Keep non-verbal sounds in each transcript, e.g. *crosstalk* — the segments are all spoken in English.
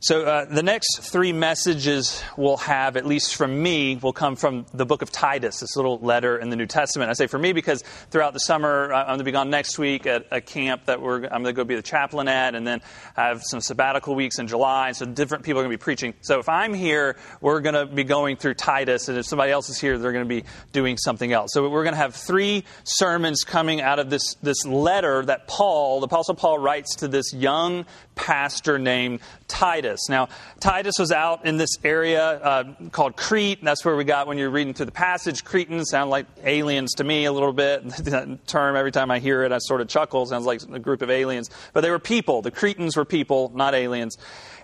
So, uh, the next three messages we'll have, at least from me, will come from the book of Titus, this little letter in the New Testament. I say for me because throughout the summer, I'm going to be gone next week at a camp that I'm going to go be the chaplain at, and then I have some sabbatical weeks in July, so different people are going to be preaching. So, if I'm here, we're going to be going through Titus, and if somebody else is here, they're going to be doing something else. So, we're going to have three sermons coming out of this, this letter that Paul, the Apostle Paul, writes to this young pastor named Titus. Now, Titus was out in this area uh, called Crete. And that's where we got when you're reading through the passage. Cretans sound like aliens to me a little bit. *laughs* that term, every time I hear it, I sort of chuckle. Sounds like a group of aliens. But they were people. The Cretans were people, not aliens.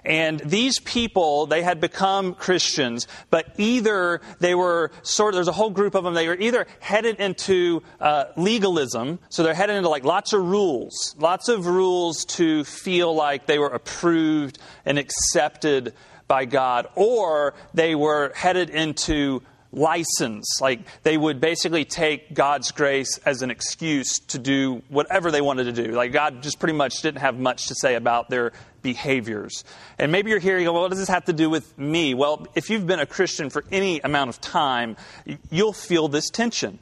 And these people, they had become Christians, but either they were sort of, there's a whole group of them, they were either headed into uh, legalism, so they're headed into like lots of rules, lots of rules to feel like they were approved and accepted by God, or they were headed into license. Like they would basically take God's grace as an excuse to do whatever they wanted to do. Like God just pretty much didn't have much to say about their behaviors. And maybe you're hearing, well, what does this have to do with me? Well, if you've been a Christian for any amount of time, you'll feel this tension.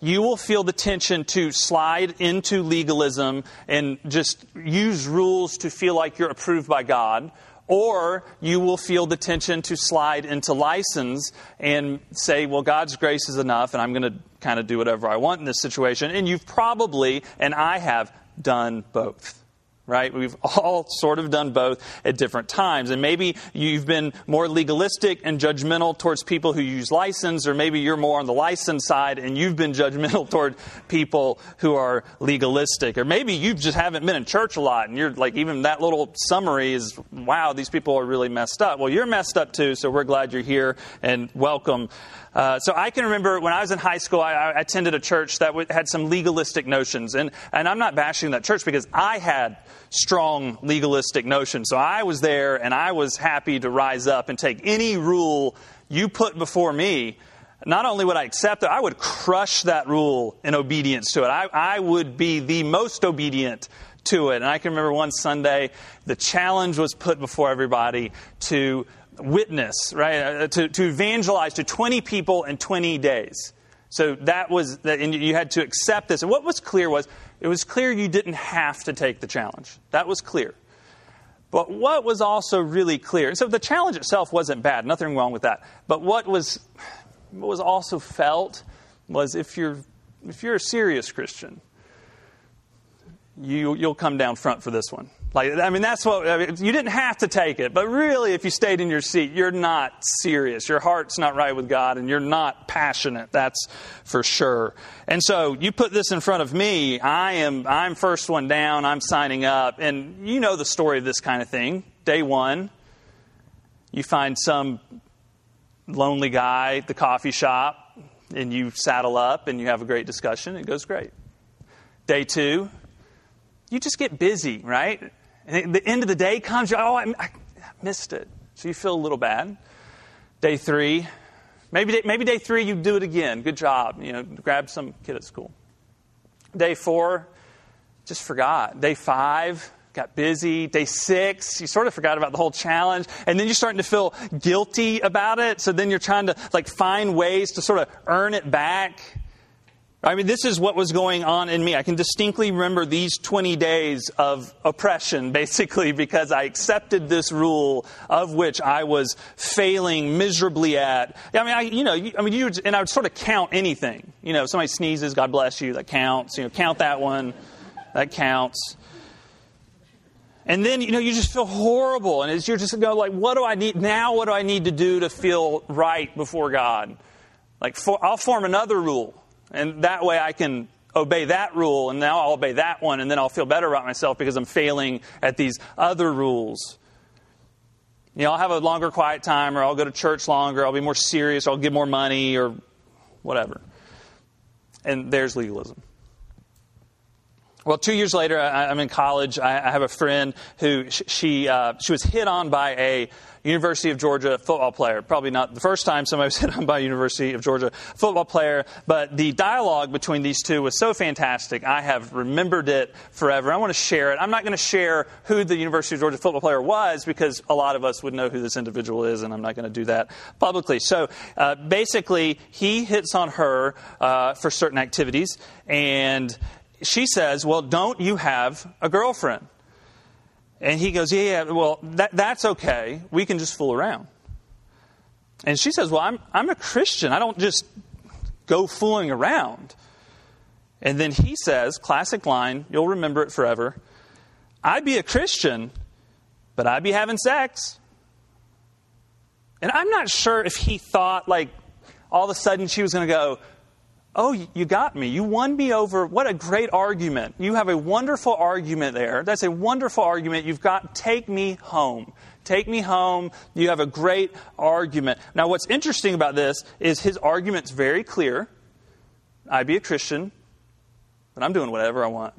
You will feel the tension to slide into legalism and just use rules to feel like you're approved by God or you will feel the tension to slide into license and say, well, God's grace is enough, and I'm going to kind of do whatever I want in this situation. And you've probably, and I have, done both right? We've *laughs* all sort of done both at different times. And maybe you've been more legalistic and judgmental towards people who use license, or maybe you're more on the license side and you've been *laughs* judgmental toward people who are legalistic. Or maybe you just haven't been in church a lot and you're like, even that little summary is, wow, these people are really messed up. Well, you're messed up too, so we're glad you're here and welcome. Uh, so I can remember when I was in high school, I, I attended a church that w- had some legalistic notions. And, and I'm not bashing that church because I had strong legalistic notions. So I was there and I was happy to rise up and take any rule you put before me. Not only would I accept it, I would crush that rule in obedience to it. I, I would be the most obedient to it. And I can remember one Sunday, the challenge was put before everybody to witness, right? Uh, to, to evangelize to 20 people in 20 days. So that was, and you had to accept this. And what was clear was, it was clear you didn't have to take the challenge. That was clear. But what was also really clear, so the challenge itself wasn't bad, nothing wrong with that. But what was, what was also felt was if you're, if you're a serious Christian, you, you'll come down front for this one. Like, I mean, that's what, I mean, you didn't have to take it, but really, if you stayed in your seat, you're not serious. Your heart's not right with God, and you're not passionate. That's for sure. And so, you put this in front of me, I am, I'm first one down, I'm signing up, and you know the story of this kind of thing. Day one, you find some lonely guy at the coffee shop, and you saddle up and you have a great discussion. It goes great. Day two, you just get busy, right? And the end of the day comes, you oh, I, missed it. So you feel a little bad. Day three, maybe, maybe day three you do it again. Good job. You know, grab some kid at school. Day four, just forgot. Day five, got busy. Day six, you sort of forgot about the whole challenge. And then you're starting to feel guilty about it. So then you're trying to like find ways to sort of earn it back. I mean, this is what was going on in me. I can distinctly remember these 20 days of oppression, *laughs* basically, because I accepted this rule of which I was failing miserably at. I mean, I, you know, I mean, you, and I would sort of count anything. You know, somebody sneezes, God bless you, that counts. You know, count that one, that counts. And then, you know, you just feel horrible. And as you're just going, like, what do I need now? What do I need to do to feel right before God? Like, for, I'll form another rule and that way I can obey that rule, and now I'll obey that one, and then I'll feel better about myself because I'm failing at these other rules. You know, I'll have a longer quiet time, or I'll go to church longer, I'll be more serious, or I'll give more money, or whatever. And there's legalism. Well, two years later, I, am in college. I, have a friend who she uh, she was hit on by a University of Georgia football player. Probably not the first time somebody was *laughs* hit on by a University of Georgia football player, but the dialogue between these two was so fantastic. I have remembered it forever. I want to share it. I'm not going to share who the University of Georgia football player was because a lot of us would know who this individual is, and I'm not going to do that publicly. So uh, basically, he hits on her uh, for certain activities, and she says, Well, don't you have a girlfriend? And he goes, Yeah, yeah well, that, that's okay. We can just fool around. And she says, Well, I'm, I'm a Christian. I don't just go fooling around. And then he says, classic line, you'll remember it forever I'd be a Christian, but I'd be having sex. And I'm not sure if he thought, like, all of a sudden she was going to go, Oh, you got me. You won me over. What a great argument. You have a wonderful argument there. That's a wonderful argument. You've got, take me home. Take me home. You have a great argument. Now, what's interesting about this is his argument's very clear. I'd be a Christian, but I'm doing whatever I want.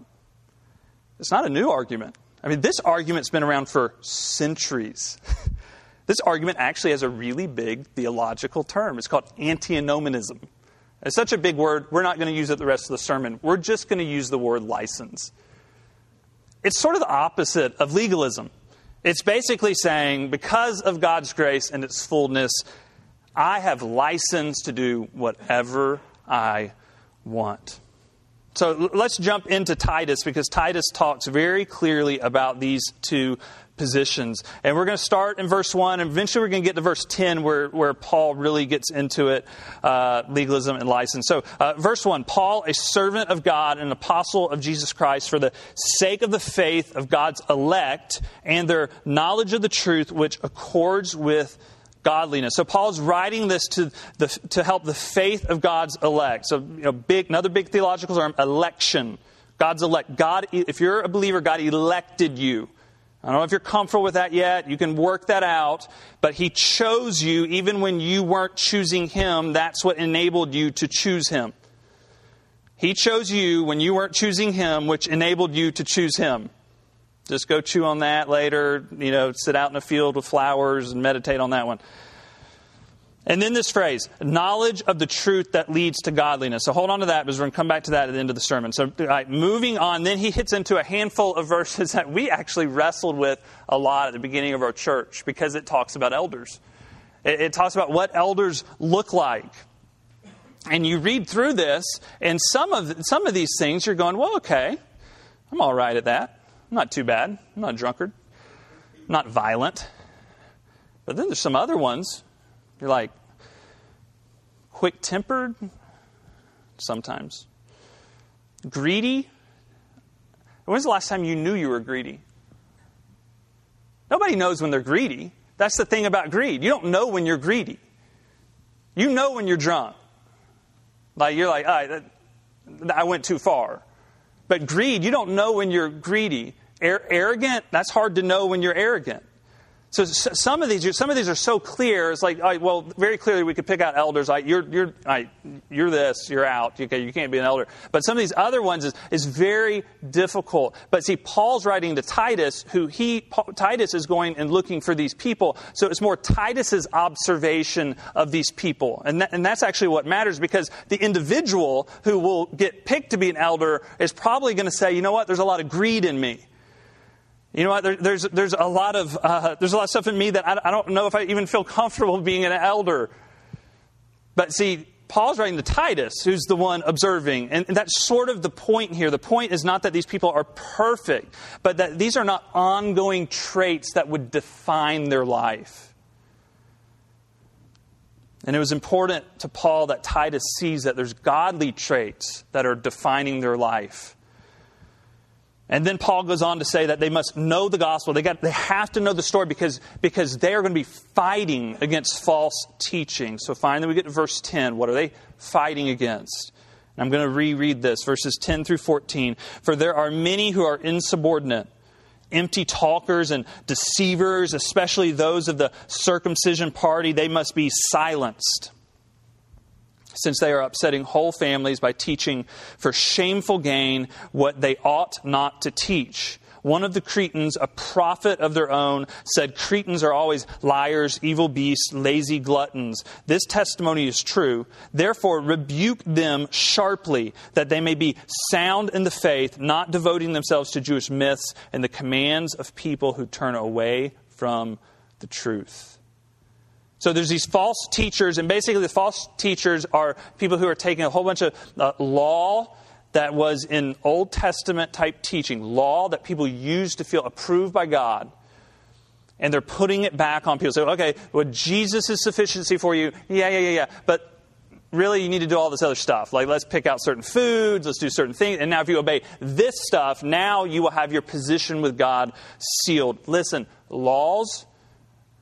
It's not a new argument. I mean, this argument's been around for centuries. *laughs* this argument actually has a really big theological term. It's called antinomianism. It's such a big word, we're not going to use it the rest of the sermon. We're just going to use the word license. It's sort of the opposite of legalism. It's basically saying, because of God's grace and its fullness, I have license to do whatever I want. So let's jump into Titus because Titus talks very clearly about these two positions. And we're going to start in verse 1, and eventually we're going to get to verse 10 where, where Paul really gets into it uh, legalism and license. So, uh, verse 1 Paul, a servant of God and an apostle of Jesus Christ, for the sake of the faith of God's elect and their knowledge of the truth, which accords with godliness. So Paul's writing this to, the, to help the faith of God's elect. So, you know, big, another big theological term, election. God's elect. God, if you're a believer, God elected you. I don't know if you're comfortable with that yet. You can work that out. But He chose you even when you weren't choosing Him. That's what enabled you to choose Him. He chose you when you weren't choosing Him, which enabled you to choose Him. Just go chew on that later. You know, sit out in a field with flowers and meditate on that one. And then this phrase, knowledge of the truth that leads to godliness. So hold on to that because we're going to come back to that at the end of the sermon. So right, moving on, then he hits into a handful of verses *laughs* that we actually wrestled with a lot at the beginning of our church because it talks about elders. It, it talks about what elders look like. And you read through this, and some of, some of these things you're going, well, okay, I'm all right at that. I'm not too bad. I'm not a drunkard. I'm not violent. But then there's some other ones you're like quick tempered sometimes, greedy. When's the last time you knew you were greedy? Nobody knows when they're greedy. That's the thing about greed. You don't know when you're greedy. You know when you're drunk. Like you're like, right, I went too far. But greed, you don't know when you're greedy. arrogant, that's hard to know when you're arrogant. So some of these, some of these are so clear. It's like, right, well, very clearly we could pick out elders. Like you're, you're, right, you're this, you're out. Okay, you can't be an elder. But some of these other ones is, is very difficult. But see, Paul's writing to Titus, who he Titus is going and looking for these people. So it's more Titus's observation of these people, and that, and that's actually what matters because the individual who will get picked to be an elder is probably going to say, you know what, there's a lot of greed in me. You know what? There, there's, there's, a lot of, uh, there's a lot of stuff in me that I, I don't know if I even feel comfortable being an elder. But see, Paul's writing to Titus, who's the one observing. And that's sort of the point here. The point is not that these people are perfect, but that these are not ongoing traits that would define their life. And it was important to Paul that Titus sees that there's godly traits that are defining their life. And then Paul goes on to say that they must know the gospel. They, got, they have to know the story because, because they are going to be fighting against false teaching. So finally, we get to verse 10. What are they fighting against? And I'm going to reread this, verses 10 through 14. For there are many who are insubordinate, empty talkers and deceivers, especially those of the circumcision party. They must be silenced since they are upsetting whole families by teaching for shameful gain what they ought not to teach. One of the Cretans, a prophet of their own, said Cretans are always liars, evil beasts, lazy gluttons. This testimony is true. Therefore, rebuke them sharply, that they may be sound in the faith, not devoting themselves to Jewish myths and the commands of people who turn away from the truth. So there's these false teachers, and basically the false teachers are people who are taking a whole bunch of uh, law that was in Old Testament type teaching, law that people used to feel approved by God, and they're putting it back on people. So, okay, well, Jesus' is sufficiency for you, yeah, yeah, yeah, yeah. But really, you need to do all this other stuff. Like, let's pick out certain foods, let's do certain things. And now, if you obey this stuff, now you will have your position with God sealed. Listen, laws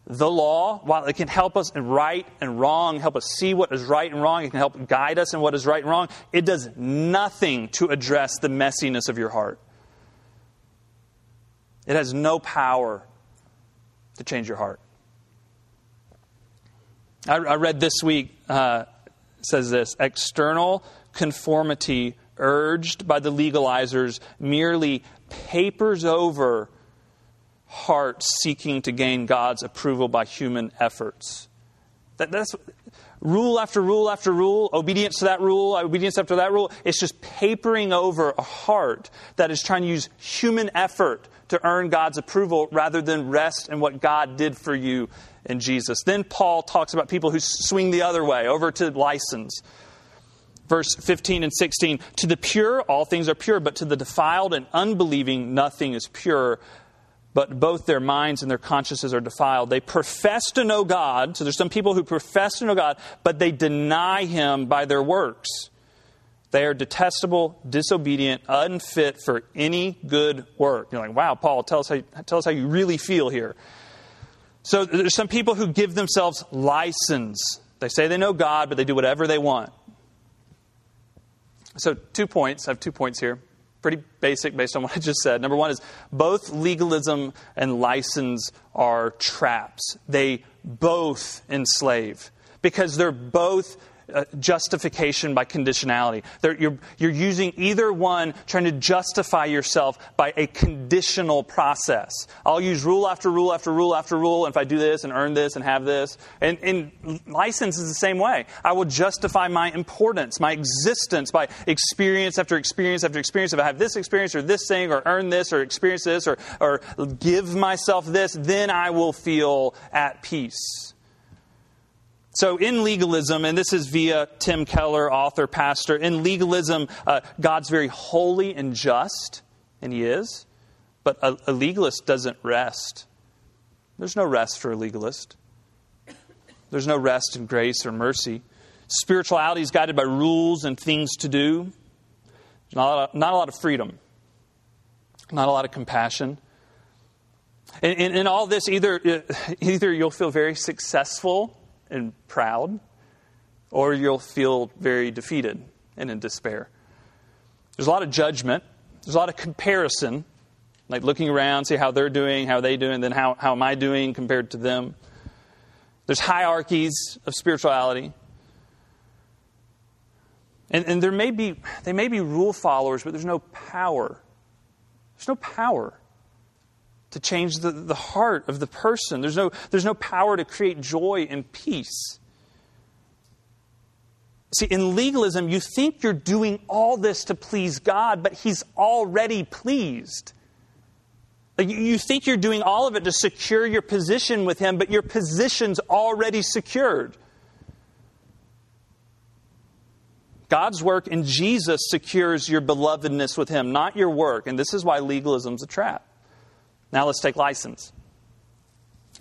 the law, while it can help us in right and wrong, help us see what is right and wrong, it can help guide us in what is right and wrong, it does nothing to address the messiness of your heart. It has no power to change your heart. I, I read this week, uh, says this external conformity urged by the legalizers merely papers over heart seeking to gain God's approval by human efforts. That, that's rule after rule after rule, obedience to that rule, obedience after that rule. It's just papering over a heart that is trying to use human effort to earn God's approval rather than rest in what God did for you in Jesus. Then Paul talks about people who swing the other way, over to license. Verse 15 and 16 To the pure, all things are pure, but to the defiled and unbelieving, nothing is pure but both their minds and their consciences are defiled. They profess to know God. So there's some people who profess to know God, but they deny Him by their works. They are detestable, disobedient, unfit for any good work. You're like, wow, Paul, tell us how, tell us how you really feel here. So there's some people who give themselves license. They say they know God, but they do whatever they want. So, two points. I have two points here pretty basic based on what I just said. Number one is both legalism and license are traps. They both enslave because they're both uh, justification by conditionality. You're, you're using either one trying to justify yourself by a conditional process. I'll use rule after rule after rule after rule, and if I do this and earn this and have this. And, and license is the same way. I will justify my importance, my existence by experience after experience after experience. If I have this experience or this thing or earn this or experience this or, or give myself this, then I will feel at peace. So, in legalism, and this is via Tim Keller, author, pastor, in legalism, uh, God's very holy and just, and He is, but a, a legalist doesn't rest. There's no rest for a legalist, there's no rest in grace or mercy. Spirituality is guided by rules and things to do, not a lot of, not a lot of freedom, not a lot of compassion. And in, in all this, either, either you'll feel very successful and proud, or you'll feel very defeated and in despair. There's a lot of judgment, there's a lot of comparison, like looking around, see how they're doing, how are they doing, then how, how am I doing compared to them. There's hierarchies of spirituality. And, and there may be, they may be rule followers, but there's no power. There's no power to change the, the heart of the person. There's no, there's no power to create joy and peace. See, in legalism, you think you're doing all this to please God, but He's already pleased. You think you're doing all of it to secure your position with Him, but your position's already secured. God's work in Jesus secures your belovedness with Him, not your work. And this is why legalism's a trap. Now let's take license.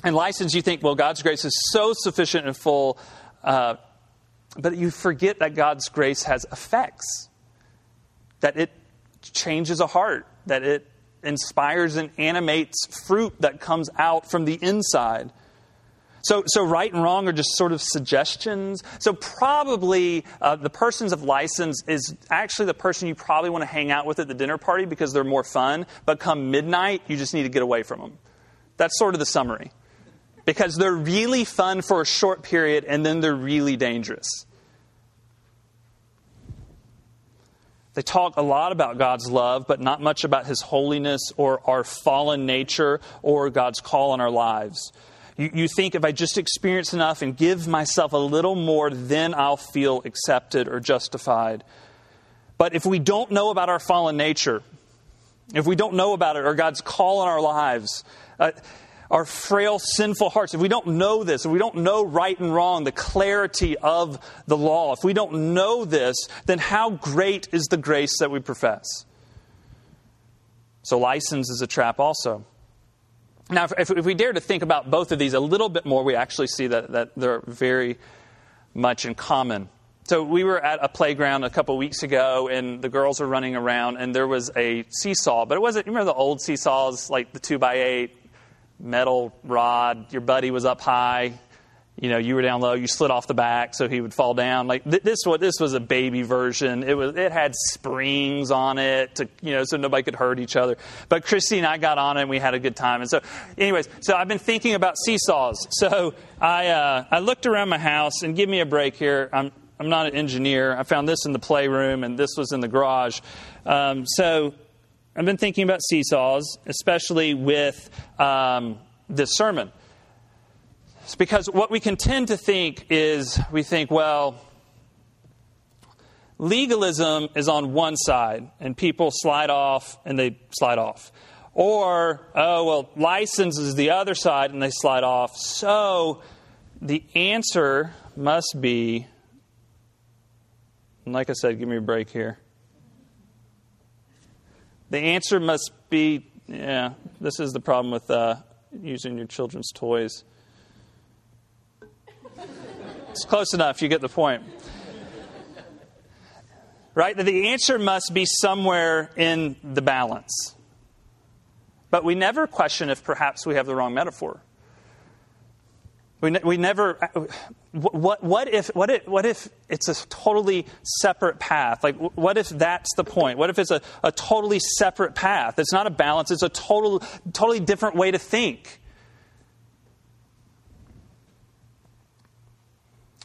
And license, you think, well, God's grace is so sufficient and full, uh, but you forget that God's grace has effects, that it changes a heart, that it inspires and animates fruit that comes out from the inside. So, so right and wrong are just sort of suggestions. So probably uh, the persons of license is actually the person you probably want to hang out with at the dinner party because they're more fun. But come midnight, you just need to get away from them. That's sort of the summary. Because they're really fun for a short period and then they're really dangerous. They talk a lot about God's love, but not much about His holiness or our fallen nature or God's call on our lives. You, you think if I just experience enough and give myself a little more, then I'll feel accepted or justified. But if we don't know about our fallen nature, if we don't know about it or God's call on our lives, uh, our frail, sinful hearts, if we don't know this, if we don't know right and wrong, the clarity of the law, if we don't know this, then how great is the grace that we profess? So, license is a trap also. Now, if, if we dare to think about both of these a little bit more, we actually see that, that they're very much in common. So we were at a playground a couple weeks ago, and the girls were running around, and there was a seesaw, but it wasn't. You remember the old seesaws, like the two by eight, metal rod. Your buddy was up high. You know, you were down low. You slid off the back so he would fall down. Like th- this, what this was a baby version. It was. It had springs on it to you know so nobody could hurt each other. But Christy and I got on it and we had a good time. And so, anyways, so I've been thinking about seesaws. So I uh, I looked around my house and give me a break here. I'm I'm not an engineer. I found this in the playroom and this was in the garage. Um, so I've been thinking about seesaws, especially with um, this sermon. It's because what we can tend to think is we think, well, legalism is on one side, and people slide off and they slide off. Or, oh, well, license is the other side and they slide off. So the answer must be, like I said, give me a break here. The answer must be yeah, this is the problem with uh, using your children's toys. It's close enough, you get the point. Right? That The answer must be somewhere in the balance. But we never question if perhaps we have the wrong metaphor. We, ne- we never. What, what, if, what, if, what if it's a totally separate path? Like, what if that's the point? What if it's a, a totally separate path? It's not a balance, it's a total, totally different way to think.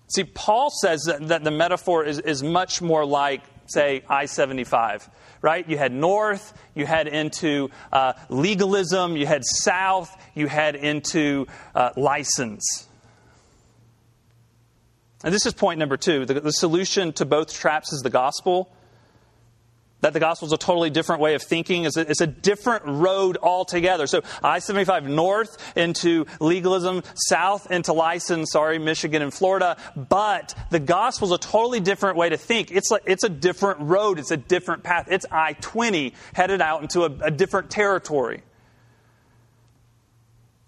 See, Paul says that, that the metaphor is, is much more like, say, I 75 right? You head north, you head into uh, legalism, you head south, you head into uh, license. And this is point number two. The, the, solution to both traps is the gospel. That the gospel is a totally different way of thinking. It's a, it's a different road altogether. So I 75 north into legalism, south into license, sorry, Michigan and Florida. But the gospel is a totally different way to think. It's, like, it's a different road, it's a different path. It's I 20 headed out into a, a different territory.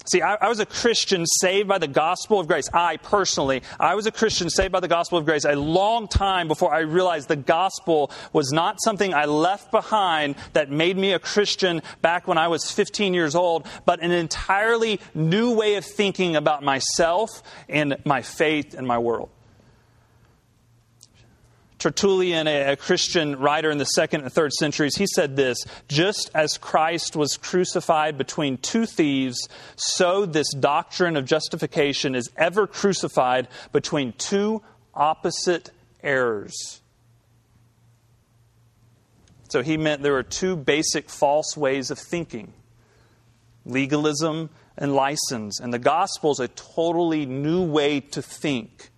See, I, I, was a Christian saved by the gospel of grace. I personally, I was a Christian saved by the gospel of grace a long time before I realized the gospel was not something I left behind that made me a Christian back when I was 15 years old, but an entirely new way of thinking about myself and my faith and my world. Tertullian, a, Christian writer in the second and third centuries, he said this Just as Christ was crucified between two thieves, so this doctrine of justification is ever crucified between two opposite errors. So he meant there were two basic false ways of thinking legalism and license. And the gospel is a totally new way to think.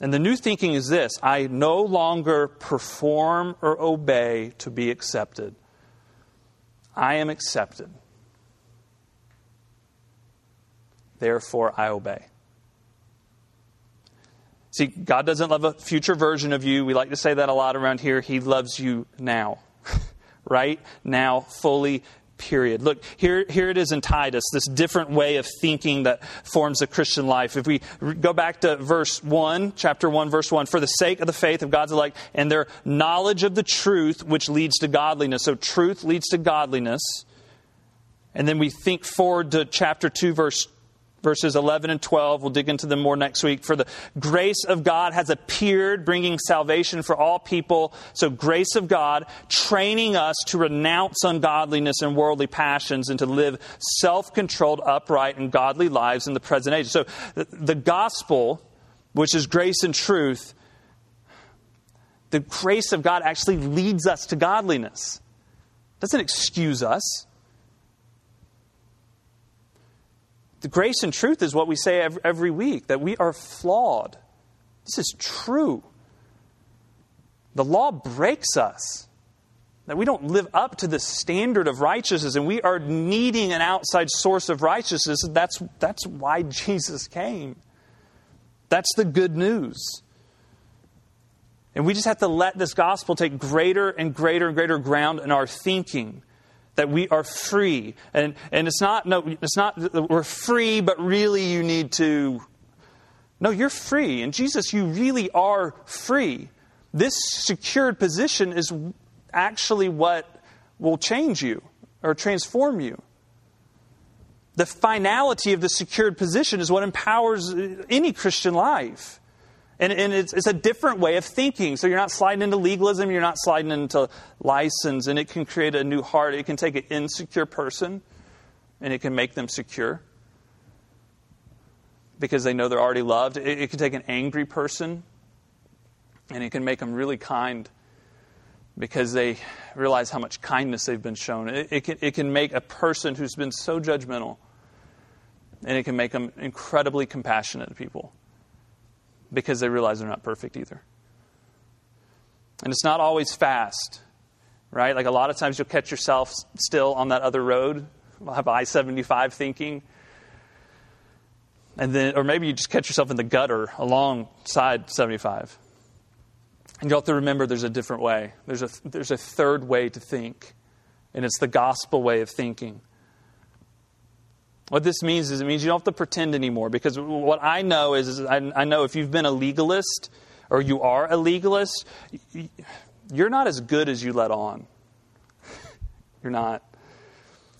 And the new thinking is this I no longer perform or obey to be accepted. I am accepted. Therefore, I obey. See, God doesn't love a future version of you. We like to say that a lot around here. He loves you now, *laughs* right? Now, fully period. Look, here, here it is in Titus, this different way of thinking that forms a Christian life. If we go back to verse 1, chapter 1, verse 1, for the sake of the faith of God's elect and their knowledge of the truth, which leads to godliness. So truth leads to godliness. And then we think forward to chapter 2, verse verses 11 and 12. We'll dig into them more next week. For the grace of God has appeared, bringing salvation for all people. So, grace of God, training us to renounce ungodliness and worldly passions and to live self controlled, upright, and godly lives in the present age. So, the gospel, which is grace and truth, The grace of God actually leads us to godliness, it doesn't excuse us. The grace and truth is what we say every week that we are flawed. This is true. The law breaks us, that we don't live up to the standard of righteousness, and we are needing an outside source of righteousness. That's, that's why *laughs* Jesus came. That's the good news. And we just have to let this gospel take greater and greater and greater ground in our thinking that we are free. And, and it's not, no, it's not we're free, but really you need to. No, you're free. And Jesus, you really are free. This secured position is actually what will change you or transform you. The finality of the secured position is what empowers any Christian life. And, and it's, it's, a different way of thinking. So you're not sliding into legalism, you're not sliding into license, and it can create a new heart. It can take an insecure person and it can make them secure because they know they're already loved. It, it can take an angry person and it can make them really kind because they realize how much kindness they've been shown. It, it, can, it can make a person who's been so judgmental and it can make them incredibly compassionate to people because they realize they're not perfect either. And it's not always fast, right? Like a lot of times you'll catch yourself still on that other road, we'll have I 75 thinking. And then, or maybe you just catch yourself in the gutter alongside 75. And you'll have to remember there's a different way. There's a, there's a third way to think, and it's the gospel way of thinking. What this means is it means you don't have to pretend anymore. Because what I know is, is I, I know if you've been a legalist or you are a legalist, you're not as good as you let on. *laughs* you're not.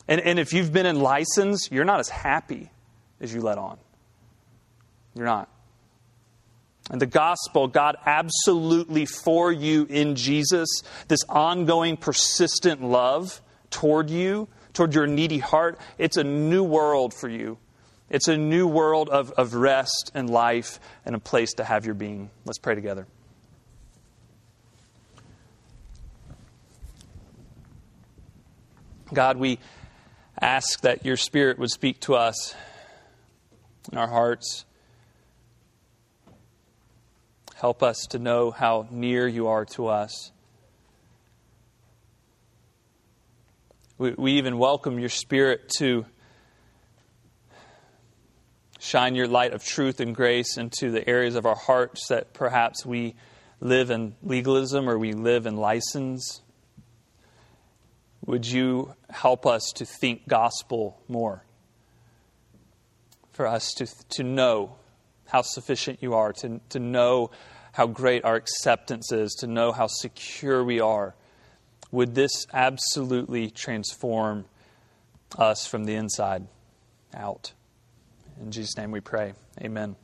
And, and if you've been in license, you're not as happy as you let on. You're not. And the gospel, God absolutely for you in Jesus, this ongoing, persistent love toward you toward your needy heart, it's a new world for you. It's a new world of, of rest and life and a place to have your being. Let's pray together. God, we ask that your Spirit would speak to us in our hearts. Help us to know how near you are to us. We, we even welcome your Spirit to shine your light of truth and grace into the areas of our hearts that perhaps we live in legalism or we live in license. Would you help us to think gospel more? For us to, to know how sufficient you are, to, to know how great our acceptance is, to know how secure we are would this absolutely transform us from the inside out? In Jesus' name we pray. Amen.